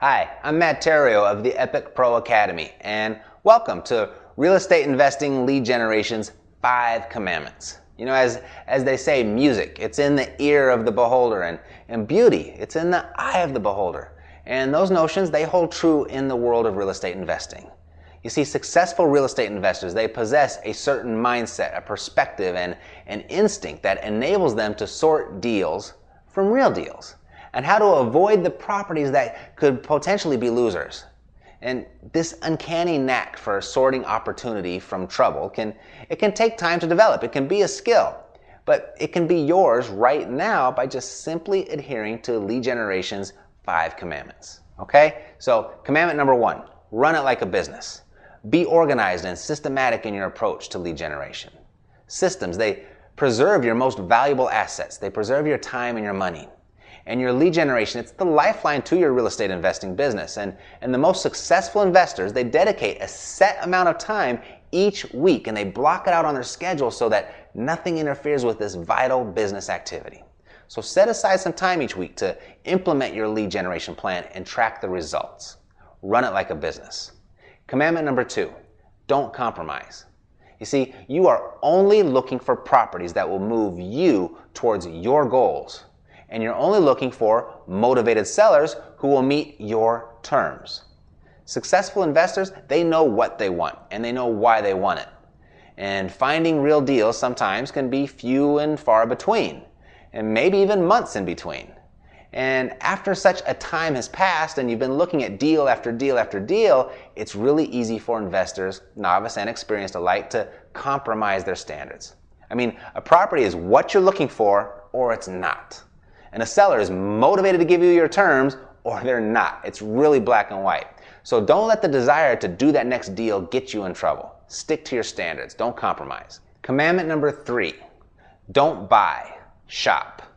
Hi, I'm Matt Theriault of the Epic Pro Academy, and welcome to Real Estate Investing Lead Generation's Five Commandments. You know, as, as they say, music, it's in the ear of the beholder, and, and beauty, it's in the eye of the beholder. And those notions, they hold true in the world of real estate investing. You see, successful real estate investors, they possess a certain mindset, a perspective, and an instinct that enables them to sort deals from real deals and how to avoid the properties that could potentially be losers. And this uncanny knack for sorting opportunity from trouble can it can take time to develop. It can be a skill, but it can be yours right now by just simply adhering to lead generation's 5 commandments. Okay? So, commandment number 1, run it like a business. Be organized and systematic in your approach to lead generation. Systems, they preserve your most valuable assets. They preserve your time and your money and your lead generation, it's the lifeline to your real estate investing business. And, and the most successful investors, they dedicate a set amount of time each week and they block it out on their schedule so that nothing interferes with this vital business activity. So set aside some time each week to implement your lead generation plan and track the results. Run it like a business. Commandment number two, don't compromise. You see, you are only looking for properties that will move you towards your goals and you're only looking for motivated sellers who will meet your terms. Successful investors, they know what they want and they know why they want it. And finding real deals sometimes can be few and far between, and maybe even months in between. And after such a time has passed and you've been looking at deal after deal after deal, it's really easy for investors, novice and experienced alike, to compromise their standards. I mean, a property is what you're looking for or it's not and a seller is motivated to give you your terms or they're not. It's really black and white. So don't let the desire to do that next deal get you in trouble. Stick to your standards. Don't compromise. Commandment number three don't buy, shop.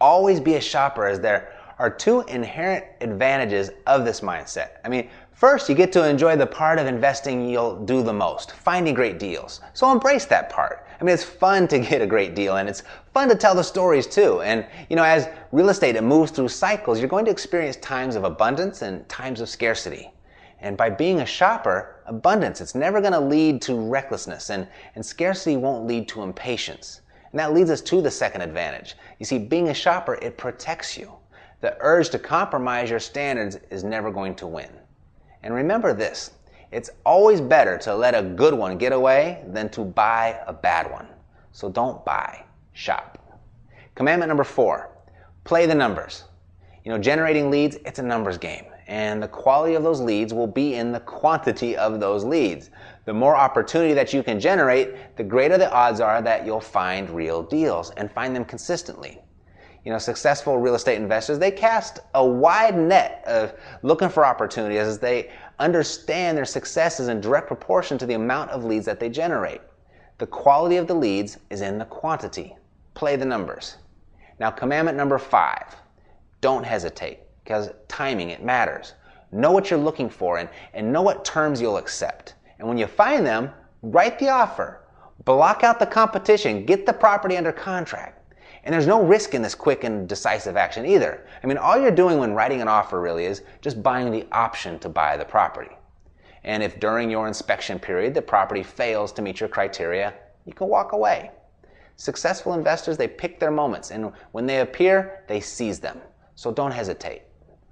Always be a shopper, as there are two inherent advantages of this mindset. I mean, first, you get to enjoy the part of investing you'll do the most, finding great deals. So embrace that part. I mean, it's fun to get a great deal and it's fun to tell the stories too. And, you know, as real estate, it moves through cycles, you're going to experience times of abundance and times of scarcity. And by being a shopper, abundance, it's never going to lead to recklessness and, and scarcity won't lead to impatience. And that leads us to the second advantage. You see, being a shopper, it protects you. The urge to compromise your standards is never going to win. And remember this it's always better to let a good one get away than to buy a bad one. So don't buy, shop. Commandment number four play the numbers. You know, generating leads, it's a numbers game. And the quality of those leads will be in the quantity of those leads. The more opportunity that you can generate, the greater the odds are that you'll find real deals and find them consistently you know, successful real estate investors, they cast a wide net of looking for opportunities as they understand their success is in direct proportion to the amount of leads that they generate. The quality of the leads is in the quantity. Play the numbers. Now, commandment number five, don't hesitate because timing, it matters. Know what you're looking for and, and know what terms you'll accept. And when you find them, write the offer. Block out the competition. Get the property under contract. And there's no risk in this quick and decisive action either. I mean, all you're doing when writing an offer really is just buying the option to buy the property. And if during your inspection period the property fails to meet your criteria, you can walk away. Successful investors, they pick their moments, and when they appear, they seize them. So don't hesitate.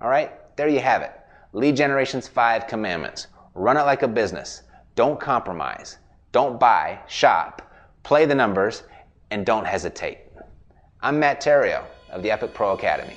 All right, there you have it. Lead generation's five commandments. Run it like a business. Don't compromise. Don't buy, shop, play the numbers, and don't hesitate. I'm Matt Theriault of the Epic Pro Academy.